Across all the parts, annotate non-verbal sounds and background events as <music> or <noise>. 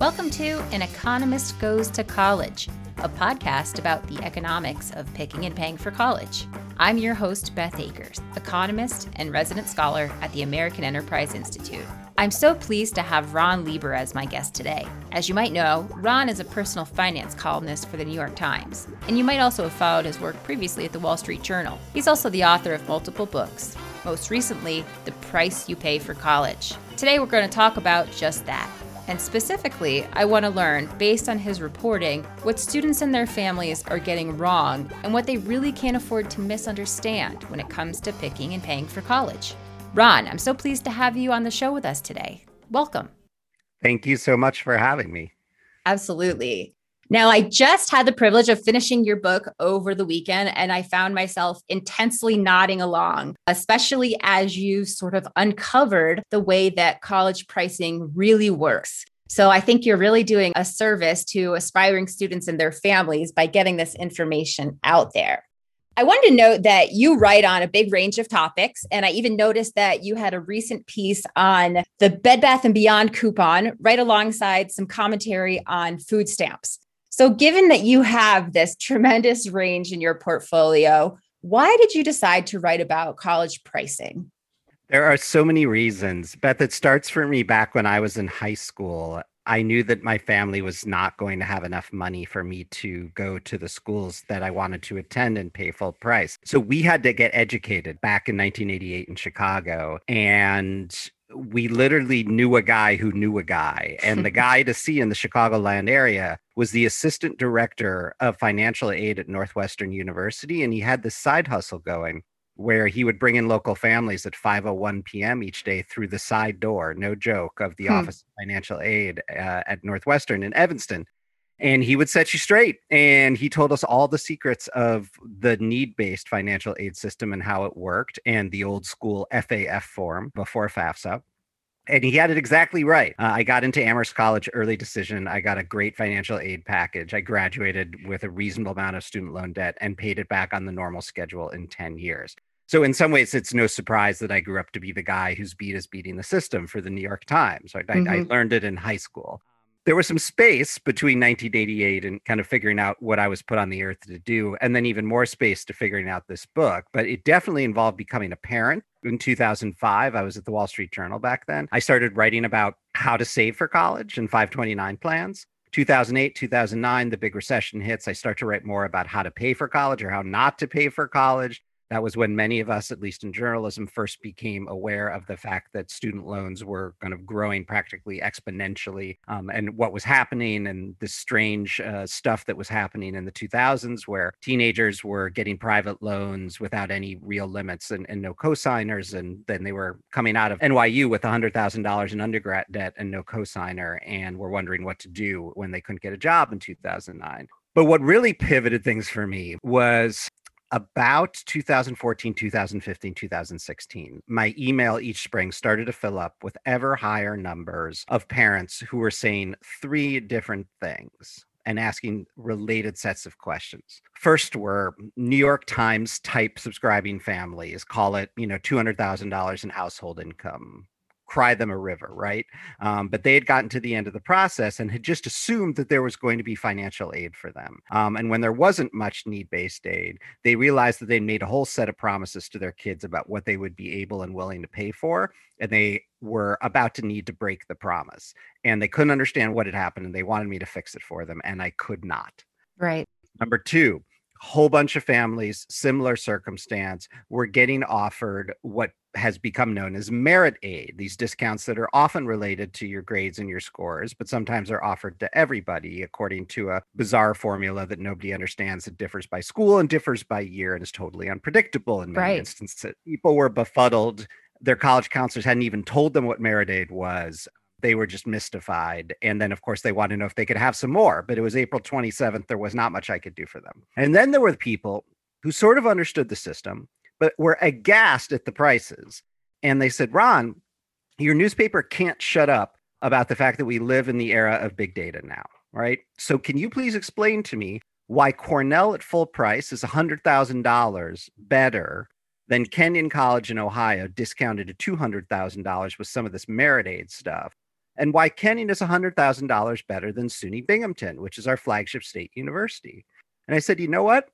Welcome to An Economist Goes to College, a podcast about the economics of picking and paying for college. I'm your host, Beth Akers, economist and resident scholar at the American Enterprise Institute. I'm so pleased to have Ron Lieber as my guest today. As you might know, Ron is a personal finance columnist for the New York Times, and you might also have followed his work previously at the Wall Street Journal. He's also the author of multiple books, most recently, The Price You Pay for College. Today, we're going to talk about just that and specifically, I want to learn, based on his reporting, what students and their families are getting wrong and what they really can't afford to misunderstand when it comes to picking and paying for college. Ron, I'm so pleased to have you on the show with us today. Welcome. Thank you so much for having me. Absolutely. Now, I just had the privilege of finishing your book over the weekend, and I found myself intensely nodding along, especially as you sort of uncovered the way that college pricing really works. So I think you're really doing a service to aspiring students and their families by getting this information out there. I wanted to note that you write on a big range of topics, and I even noticed that you had a recent piece on the Bed Bath and Beyond coupon, right alongside some commentary on food stamps. So, given that you have this tremendous range in your portfolio, why did you decide to write about college pricing? There are so many reasons. Beth, it starts for me back when I was in high school. I knew that my family was not going to have enough money for me to go to the schools that I wanted to attend and pay full price. So we had to get educated back in 1988 in Chicago. And we literally knew a guy who knew a guy. And the <laughs> guy to see in the Chicagoland area was the assistant director of financial aid at Northwestern University. And he had this side hustle going where he would bring in local families at 5:01 p.m. each day through the side door, no joke, of the hmm. Office of Financial Aid uh, at Northwestern in Evanston. And he would set you straight. And he told us all the secrets of the need based financial aid system and how it worked and the old school FAF form before FAFSA and he had it exactly right. Uh, I got into Amherst College early decision. I got a great financial aid package. I graduated with a reasonable amount of student loan debt and paid it back on the normal schedule in 10 years. So in some ways, it's no surprise that I grew up to be the guy whose beat is beating the system for the New York Times. I, mm-hmm. I, I learned it in high school. There was some space between 1988 and kind of figuring out what I was put on the earth to do, and then even more space to figuring out this book. But it definitely involved becoming a parent. In 2005, I was at the Wall Street Journal back then. I started writing about how to save for college and 529 plans. 2008, 2009, the big recession hits. I start to write more about how to pay for college or how not to pay for college. That was when many of us, at least in journalism, first became aware of the fact that student loans were kind of growing practically exponentially um, and what was happening and the strange uh, stuff that was happening in the 2000s where teenagers were getting private loans without any real limits and, and no cosigners. And then they were coming out of NYU with $100,000 in undergrad debt and no cosigner and were wondering what to do when they couldn't get a job in 2009. But what really pivoted things for me was about 2014, 2015, 2016, my email each spring started to fill up with ever higher numbers of parents who were saying three different things and asking related sets of questions. First were New York Times type subscribing families, call it, you know, $200,000 in household income, cry them a river, right? Um, but they had gotten to the end of the process and had just assumed that there was going to be financial aid for them. Um, and when there wasn't much need based aid, they realized that they made a whole set of promises to their kids about what they would be able and willing to pay for. And they were about to need to break the promise. And they couldn't understand what had happened and they wanted me to fix it for them. And I could not. Right. Number two, whole bunch of families, similar circumstance, were getting offered what has become known as merit aid, these discounts that are often related to your grades and your scores, but sometimes are offered to everybody according to a bizarre formula that nobody understands that differs by school and differs by year and is totally unpredictable in many right. instances. People were befuddled. Their college counselors hadn't even told them what merit aid was they were just mystified. And then, of course, they wanted to know if they could have some more. But it was April 27th. There was not much I could do for them. And then there were the people who sort of understood the system, but were aghast at the prices. And they said, Ron, your newspaper can't shut up about the fact that we live in the era of big data now, right? So, can you please explain to me why Cornell at full price is $100,000 better than Kenyon College in Ohio discounted to $200,000 with some of this merit aid stuff? and why Kenyon is $100,000 better than SUNY Binghamton, which is our flagship state university. And I said, you know what?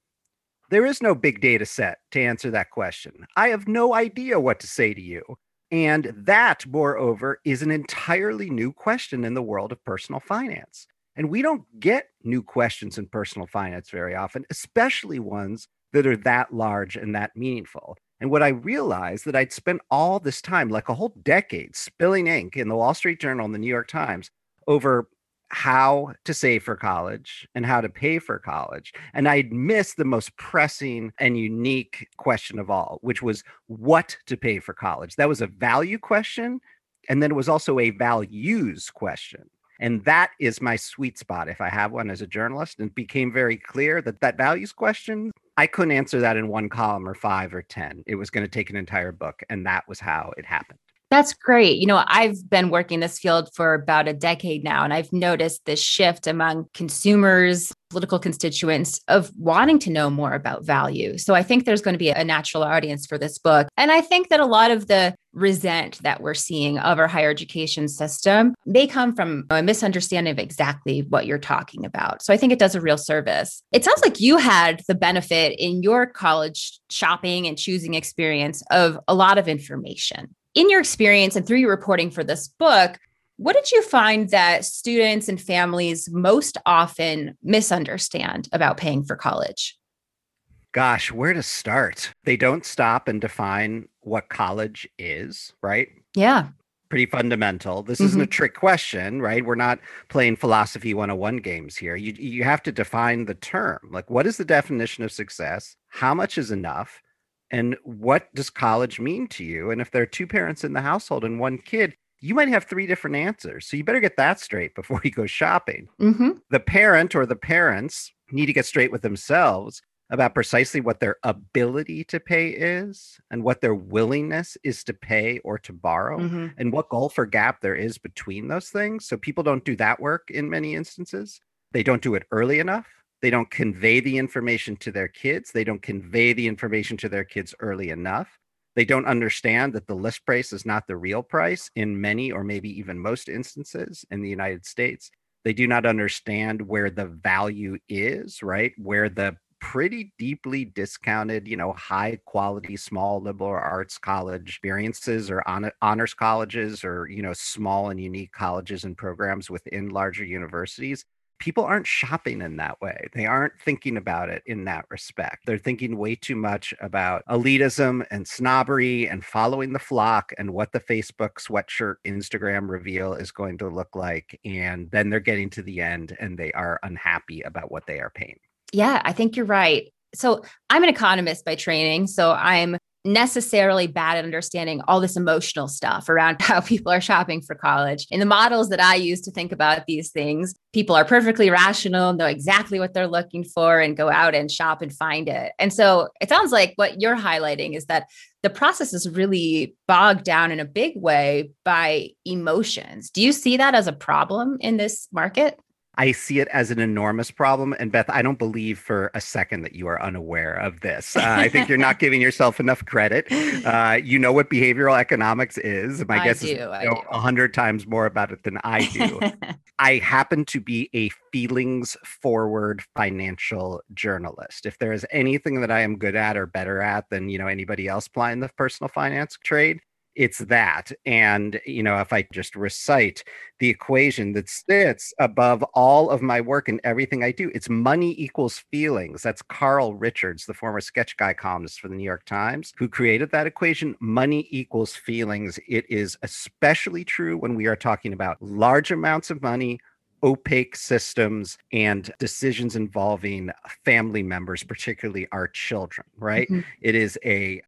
There is no big data set to answer that question. I have no idea what to say to you. And that, moreover, is an entirely new question in the world of personal finance. And we don't get new questions in personal finance very often, especially ones that are that large and that meaningful. And what I realized that I'd spent all this time, like a whole decade, spilling ink in the Wall Street Journal and the New York Times over how to save for college and how to pay for college. And I'd missed the most pressing and unique question of all, which was what to pay for college. That was a value question. And then it was also a values question. And that is my sweet spot if I have one as a journalist. And it became very clear that that values question, I couldn't answer that in one column or five or 10. It was going to take an entire book. And that was how it happened. That's great. You know, I've been working this field for about a decade now, and I've noticed this shift among consumers, political constituents of wanting to know more about value. So I think there's going to be a natural audience for this book. And I think that a lot of the resent that we're seeing of our higher education system may come from a misunderstanding of exactly what you're talking about. So I think it does a real service. It sounds like you had the benefit in your college shopping and choosing experience of a lot of information in your experience and through your reporting for this book, what did you find that students and families most often misunderstand about paying for college? Gosh, where to start? They don't stop and define what college is, right? Yeah. Pretty fundamental. This mm-hmm. isn't a trick question, right? We're not playing philosophy 101 games here. You you have to define the term. Like what is the definition of success? How much is enough? And what does college mean to you? And if there are two parents in the household and one kid you might have three different answers. So you better get that straight before <laughs> you go shopping. Mm-hmm. the parent or the parents need to get straight with themselves about precisely what their ability to pay is and what their willingness is to pay or to borrow mm-hmm. and what gulf or gap there is between those things. So people don't do that work in many instances. They don't do it early enough they don't convey the information to their kids. They don't convey the information to their kids early enough. They don't understand that the list price is not the real price in many or maybe even most instances in the United States. They do not understand where the value is, right? Where the pretty deeply discounted, you know, high quality small liberal arts college experiences or honors colleges or, you know, small and unique colleges and programs within larger universities people aren't shopping in that way. They aren't thinking about it in that respect. They're thinking way too much about elitism and snobbery and following the flock and what the Facebook sweatshirt Instagram reveal is going to look like. And then they're getting to the end and they are unhappy about what they are paying. Yeah, I think you're right. So I'm an economist by training. So I'm necessarily bad at understanding all this emotional stuff around <laughs> how people are shopping for college. In the models that I use to think about these things, people are perfectly rational, know exactly what they're looking for, and go out and shop and find it. And so it sounds like what you're highlighting is that the process is really bogged down in a big way by emotions. Do you see that as a problem in this market? I see it as an enormous problem. And Beth, I don't believe for a second that you are unaware of this. Uh, I think you're not giving yourself enough credit. Uh, you know what behavioral economics is. My <laughs> I guess do, is you know a hundred times more about it than I do. <laughs> I happen to be a feelings forward financial journalist. If there is anything that I am good at or better at than you know anybody else playing the personal finance trade, it's that. And, you know, if I just recite the equation that sits above all of my work and everything I do, it's money equals feelings. That's Carl Richards, the former sketch guy columnist for the New York Times, who created that equation. Money equals feelings. It is especially true when we are talking about large amounts of money opaque systems and decisions involving family members, particularly our children, right? Mm-hmm. It is a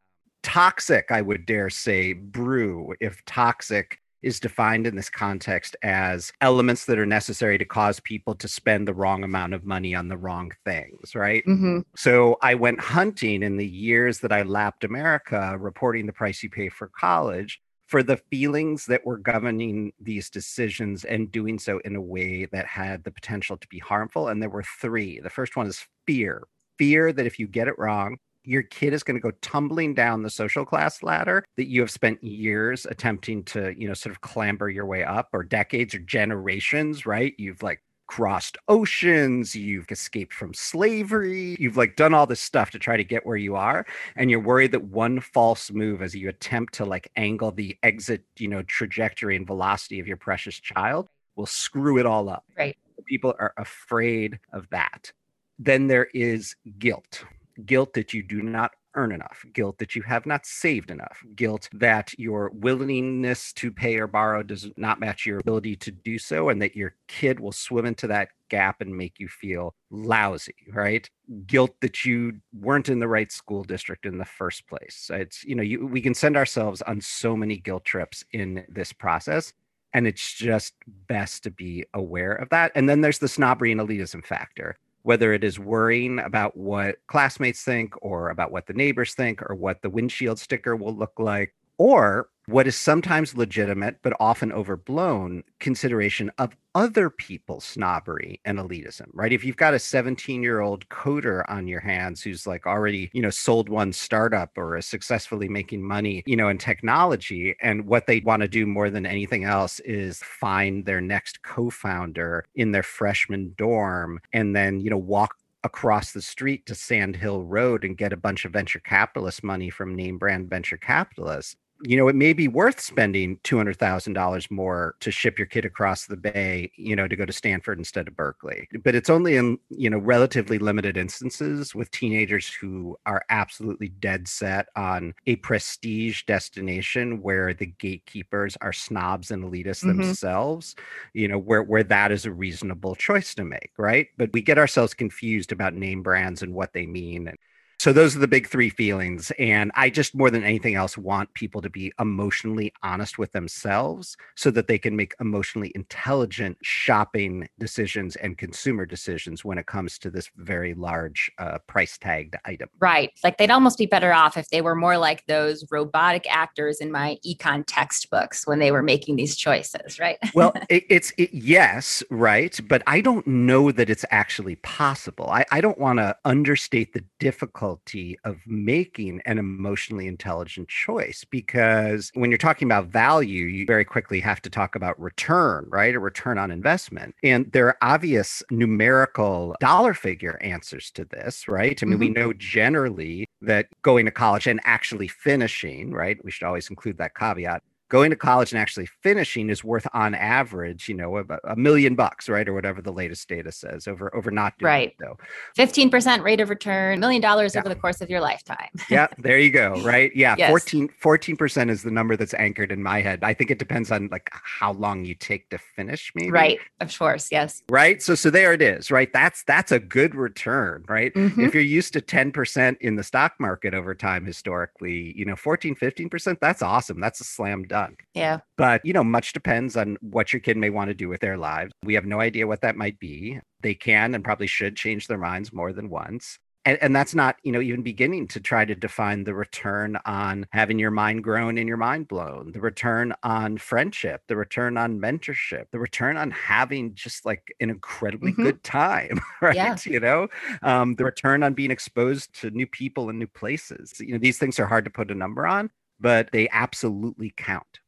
toxic, I would dare say, brew, if toxic is defined in this context as elements that are necessary to cause people to spend the wrong amount of money on the wrong things, right? Mm-hmm. So I went hunting in the years that I lapped America, reporting the price you pay for college for the feelings that were governing these decisions and doing so in a way that had the potential to be harmful. And there were three. The first one is fear fear that if you get it wrong, your kid is going to go tumbling down the social class ladder that you have spent years attempting to, you know, sort of clamber your way up or decades or generations, right? You've like crossed oceans, you've escaped from slavery, you've like done all this stuff to try to get where you are. And you're worried that one false move as you attempt to like angle the exit, you know, trajectory and velocity of your precious child will screw it all up. Right. People are afraid of that. Then there is guilt guilt that you do not earn enough, guilt that you have not saved enough, guilt that your willingness to pay or borrow does not match your ability to do so, and that your kid will swim into that gap and make you feel lousy, right? Guilt that you weren't in the right school district in the first place. It's, you know, you, we can send ourselves on so many guilt trips in this process. And it's just best to be aware of that. And then there's the snobbery and elitism factor whether it is worrying about what classmates think or about what the neighbors think or what the windshield sticker will look like or what is sometimes legitimate but often overblown consideration of other people's snobbery and elitism right? If you've got a 17 year old coder on your hands who's like already you know sold one startup or is successfully making money you know in technology and what they want to do more than anything else is find their next co-founder in their freshman dorm and then you know walk across the street to Sand Hill Road and get a bunch of venture capitalist money from name brand venture capitalists you know, it may be worth spending $200,000 more to ship your kid across the bay, you know, to go to Stanford instead of Berkeley. But it's only in, you know, relatively limited instances with teenagers who are absolutely dead set on a prestige destination where the gatekeepers are snobs and elitists mm-hmm. themselves, you know, where, where that is a reasonable choice to make, right? But we get ourselves confused about name brands and what they mean. And so those are the big three feelings. And I just more than anything else want people to be emotionally honest with themselves so that they can make emotionally intelligent shopping decisions and consumer decisions when it comes to this very large uh, price tagged item. Right. Like they'd almost be better off if they were more like those robotic actors in my econ textbooks when they were making these choices, right? well, <laughs> it, it's it, yes, right. But I don't know that it's actually possible. I, I don't want to understate the difficulty difficulty of making an emotionally intelligent choice because when you're talking about value, you very quickly have to talk about return, right? A return on investment. And there are obvious numerical dollar figure answers to this, right? I mean, mm-hmm. we know generally that going to college and actually finishing, right? We should always include that caveat going to college and actually finishing is worth on average, you know, a, a million bucks, right? Or whatever the latest data says over over not doing right. it though. 15% rate of return, million dollars yeah. over the course of your lifetime. yeah, there you go. <laughs> Right. Yeah. yes. 14 14% is the number that's anchored in my head. I think it depends on like how long you take to finish, maybe. Right. Of course. Yes. Right. So so there it is, right? That's that's a good return, right? Mm-hmm. If you're used to 10% in the stock market over time historically, you know, 14, 15%, that's awesome. That's a slam dunk dunk. Yeah. But, you know, much depends on what your kid may want to do with their lives. We have no idea what that might be. They can and probably should change their minds more than once. And, and, that's not you know even beginning to try to define the return on having your mind grown and your mind blown the return on friendship the return on mentorship the return on having just like an incredibly mm-hmm. good time <laughs> right yeah. you know um, the return on being exposed to new people and new places you know these things are hard to put a number on but they absolutely count.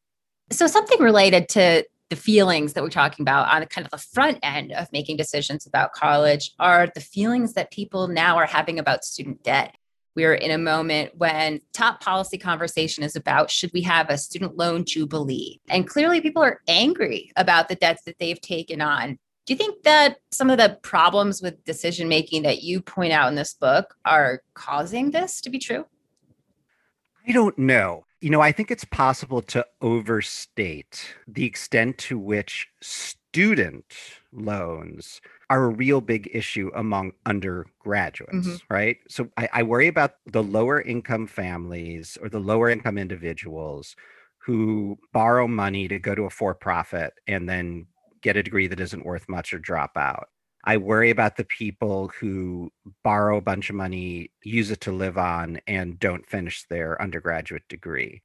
So, something related to the feelings that we're talking about on kind of the front end of making decisions about college are the feelings that people now are having about student debt. We're in a moment when top policy conversation is about should we have a student loan jubilee? And clearly, people are angry about the debts that they've taken on. Do you think that some of the problems with decision making that you point out in this book are causing this to be true? I don't know. You know, I think it's possible to overstate the extent to which student loans are a real big issue among undergraduates, mm-hmm. right? So I, I worry about the lower income families or the lower income individuals who borrow money to go to a for profit and then get a degree that isn't worth much or drop out. I worry about the people who borrow a bunch of money, use it to live on, and don't finish their undergraduate degree.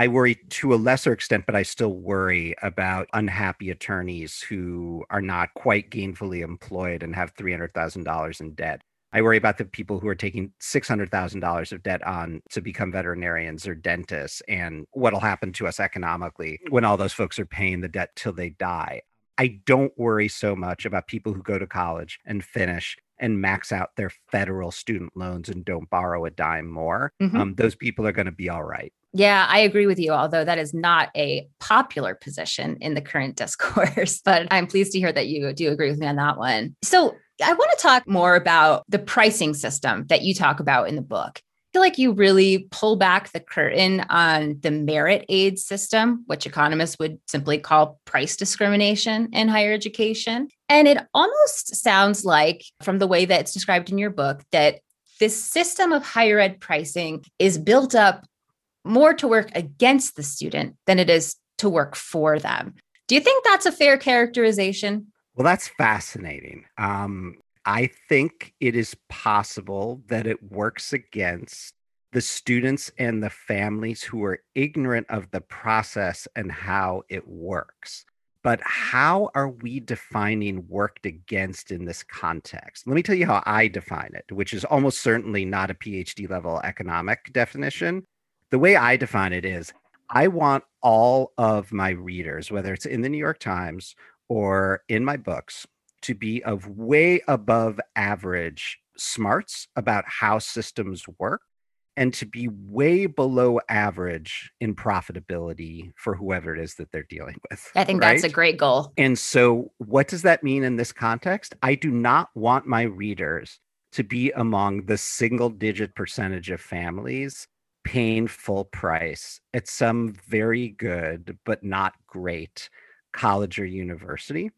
I worry to a lesser extent, but I still worry about unhappy attorneys who are not quite gainfully employed and have $300,000 in debt. I worry about the people who are taking $600,000 of debt on to become veterinarians or dentists and what'll happen to us economically when all those folks are paying the debt till they die. I don't worry so much about people who go to college and finish and max out their federal student loans and don't borrow a dime more. Mm-hmm. Um, those people are going to be all right. Yeah, I agree with you, although that is not a popular position in the current <laughs> discourse. But I'm pleased to hear that you do agree with me on that one. So I want to talk more about the pricing system that you talk about in the book. Feel like you really pull back the curtain on the merit aid system, which economists would simply call price discrimination in higher education. And it almost sounds like, from the way that it's described in your book, that this system of higher ed pricing is built up more to work against the student than it is to work for them. Do you think that's a fair characterization? Well, that's fascinating. Um, I think it is possible that it works against the students and the families who are ignorant of the process and how it works. But how are we defining worked against in this context? Let me tell you how I define it, which is almost certainly not a PhD level economic definition. The way I define it is I want all of my readers, whether it's in the New York Times or in my books, to be of way above average smarts about how systems work and to be way below average in profitability for whoever it is that they're dealing with. I think right? that's a great goal. And so, what does that mean in this context? I do not want my readers to be among the single digit percentage of families paying full price at some very good but not great college or university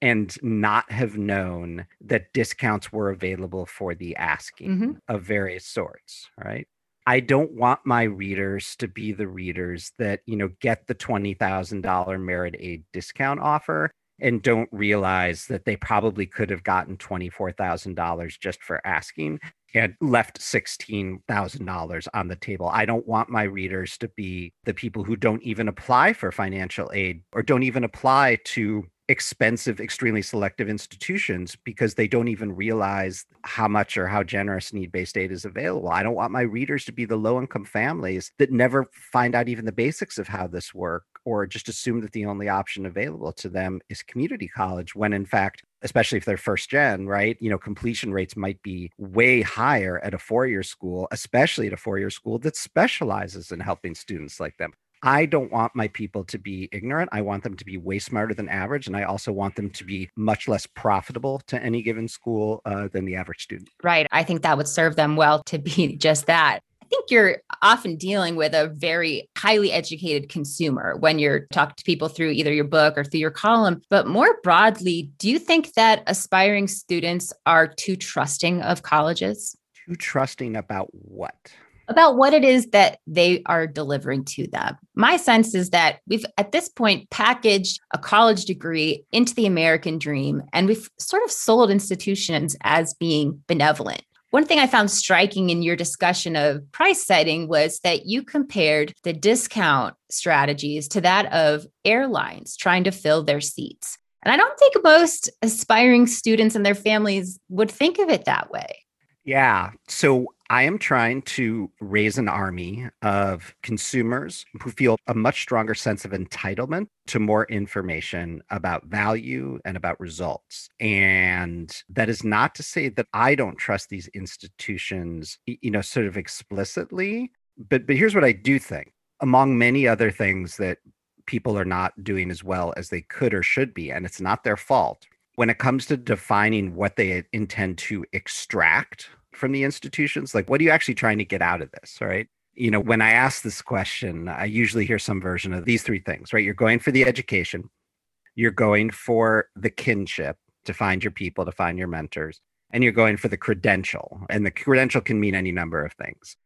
and not have known that discounts were available for the asking mm-hmm. of various sorts, right? I don't want my readers to be the readers that, you know, get the $20,000 merit aid discount offer and don't realize that they probably could have gotten $24,000 just for asking and left $16,000 on the table. I don't want my readers to be the people who don't even apply for financial aid or don't even apply to expensive, extremely selective institutions because they don't even realize how much or how generous need based aid is available. I don't want my readers to be the low income families that never find out even the basics of how this work or just assume that the only option available to them is community college when in fact especially if they're first gen, right? You know, completion rates might be way higher at a four year school, especially at a four year school that specializes in helping students like them. I don't want my people to be ignorant. I want them to be way smarter than average. And I also want them to be much less profitable to any given school uh, than the average student. Right. I think that would serve them well to be <laughs> just that. I think you're often dealing with a very highly educated consumer when you're talking to people through either your book or through your column. But more broadly, do you think that aspiring students are too trusting of colleges? Too trusting about what? About what it is that they are delivering to them. My sense is that we've at this point packaged a college degree into the American dream and we've sort of sold institutions as being benevolent. One thing I found striking in your discussion of price setting was that you compared the discount strategies to that of airlines trying to fill their seats. And I don't think most aspiring students and their families would think of it that way. Yeah. So I am trying to raise an army of consumers who feel a much stronger sense of entitlement to more information about value and about results. And that is not to say that I don't trust these institutions, you know, sort of explicitly. But but here's what I do think. Among many other things that people are not doing as well as they could or should be, and it's not their fault. When it comes to defining what they intend to extract from the institutions? Like, what are you actually trying to get out of this? Right. You know, when I ask this question, I usually hear some version of these three things, right? You're going for the education, you're going for the kinship to find your people, to find your mentors, and you're going for the credential. And the credential can mean any number of things.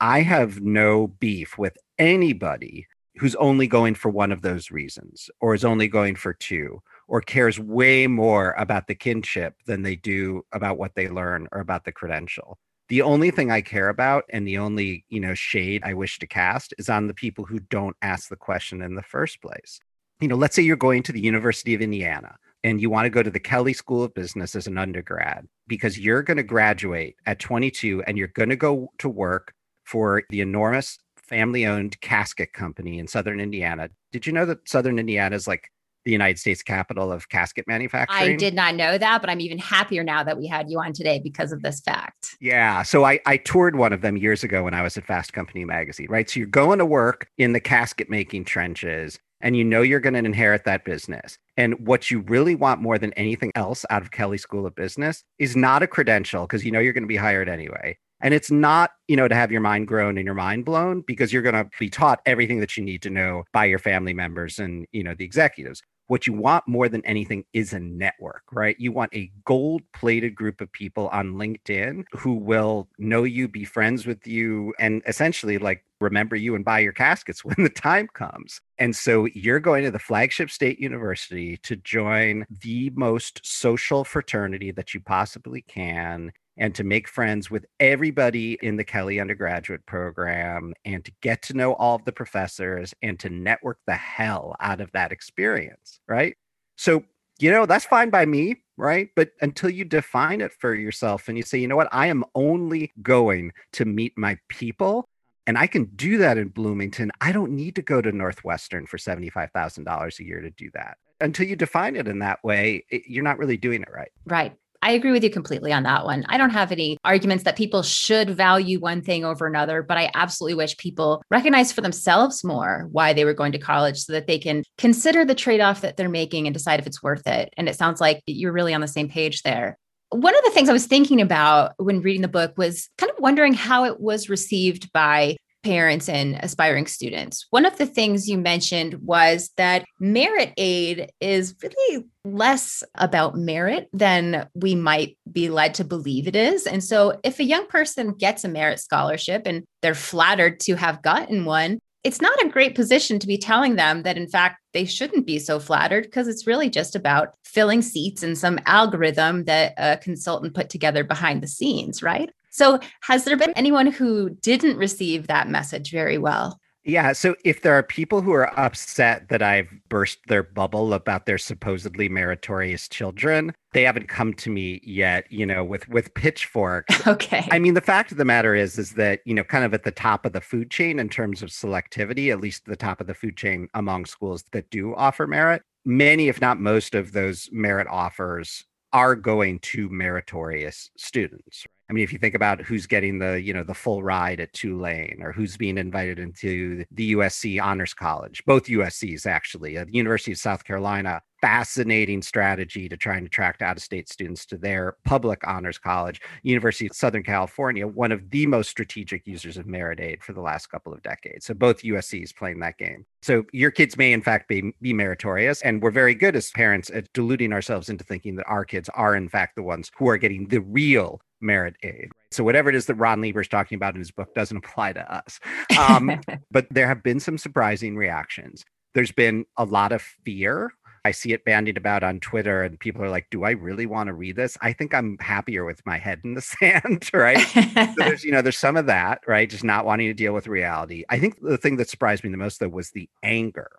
I have no beef with anybody who's only going for one of those reasons or is only going for two or cares way more about the kinship than they do about what they learn or about the credential. The only thing I care about and the only, you know, shade I wish to cast is on the people who don't ask the question in the first place. You know, let's say you're going to the University of Indiana. and you want to go to the Kelley School of Business as an undergrad because you're going to graduate at 22 and you're going to go to work for the enormous family owned casket company in Southern Indiana. Did you know that Southern Indiana is like the United States capital of casket manufacturing? I did not know that, but I'm even happier now that we had you on today because of this fact. Yeah. So I, I toured one of them years ago when I was at Fast Company magazine, right? So you're going to work in the casket making trenches and you know you're going to inherit that business. And what you really want more than anything else out of Kelley School of Business is not a credential because you know you're going to be hired anyway. And it's not, you know, to have your mind grown and your mind blown because you're going to be taught everything that you need to know by your family members and, you know, the executives. What you want more than anything is a network, right? You want a gold plated group of people on LinkedIn who will know you, be friends with you, and essentially like remember you and buy your caskets <laughs> when the time comes. And so you're going to the flagship state university to join the most social fraternity that you possibly can and to make friends with everybody in the Kelley undergraduate program and to get to know all of the professors and to network the hell out of that experience, right? So, you know, that's fine by me, right? But until you define it for yourself and you say, you know what, I am only going to meet my people. And I can do that in Bloomington. I don't need to go to Northwestern for $75,000 a year to do that. Until you define it in that way, it, you're not really doing it right. Right. I agree with you completely on that one. I don't have any arguments that people should value one thing over another, but I absolutely wish people recognize for themselves more why they were going to college so that they can consider the trade off that they're making and decide if it's worth it. And it sounds like you're really on the same page there. One of the things I was thinking about when reading the book was kind of wondering how it was received by parents and aspiring students. One of the things you mentioned was that merit aid is really less about merit than we might be led to believe it is. And so, if a young person gets a merit scholarship and they're flattered to have gotten one, it's not a great position to be telling them that, in fact, they shouldn't be so flattered because it's really just about filling seats and some algorithm that a consultant put together behind the scenes, right? So, has there been anyone who didn't receive that message very well? Yeah. So if there are people who are upset that I've burst their bubble about their supposedly meritorious children, they haven't come to me yet, you know, with with pitchforks. <laughs> Okay. I mean, the fact of the matter is, is that, you know, kind of at the top of the food chain in terms of selectivity, at least the top of the food chain among schools that do offer merit, many, if not most of those merit offers are going to meritorious students. I mean, if you think about who's getting the, you know, the full ride at Tulane or who's being invited into the USC Honors College, both USCs actually, uh, the University of South Carolina, fascinating strategy to try and attract out-of-state students to their public honors college. University of Southern California, one of the most strategic users of merit aid for the last couple of decades. So both USCs playing that game. So your kids may in fact be, be meritorious. And we're very good as parents at deluding ourselves into thinking that our kids are in fact the ones who are getting the real merit aid. So whatever it is that Ron Lieber is talking about in his book doesn't <laughs> apply to us. Um, <laughs> but there have been some surprising reactions. There's been a lot of fear. I see it bandied about on Twitter, and people are like, "Do I really want to read this?" I think I'm happier with my head in the <laughs> sand, right? so there's, you know, there's some of that, right? Just not wanting to deal with reality. I think the thing that surprised me the most, though, was the anger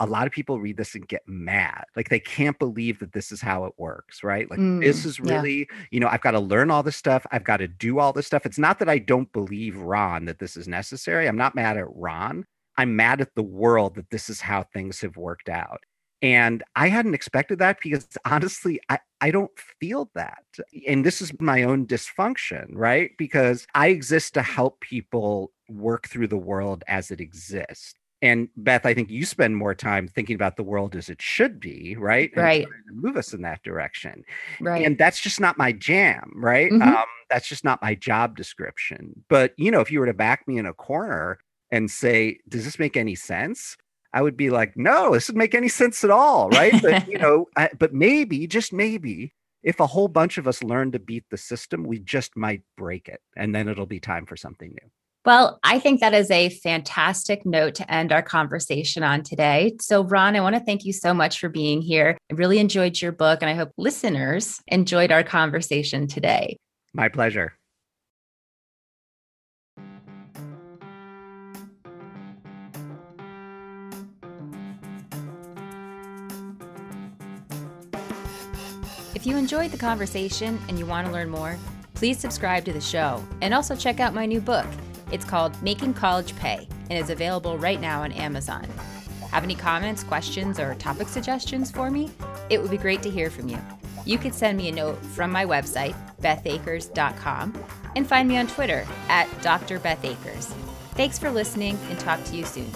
a lot of people read this and get mad. Like they can't believe that this is how it works, right? Like mm, this is really, yeah. you know, I've got to learn all this stuff. I've got to do all this stuff. It's not that I don't believe Ron that this is necessary. I'm not mad at Ron. I'm mad at the world that this is how things have worked out. And I hadn't expected that because <laughs> honestly, I, I don't feel that. And this is my own dysfunction, right? Because I exist to help people work through the world as it exists. And Beth, I think you spend more time thinking about the world as it should be, right? And right. move us in that direction. Right. And that's just not my jam, right? Mm-hmm. Um, that's just not my job description. But you know, if you were to back me in a corner and say, "Does this make any sense?" I would be like, "No, this doesn't make any sense at all, right?" but you know, <laughs> I, but maybe, just maybe, if a whole bunch of us learn to beat the system, we just might break it, and then it'll be time for something new. Well, I think that is a fantastic note to end our conversation on today. So, Ron, I want to thank you so much for being here. I really enjoyed your book, and I hope listeners enjoyed our conversation today. My pleasure. If you enjoyed the conversation and you want to learn more, please subscribe to the show and also check out my new book. It's called Making College Pay and is available right now on Amazon. Have any comments, questions, or topic suggestions for me? It would be great to hear from you. You could send me a note from my website, bethakers.com, and find me on Twitter at Dr. Beth Akers. Thanks for listening and talk to you soon.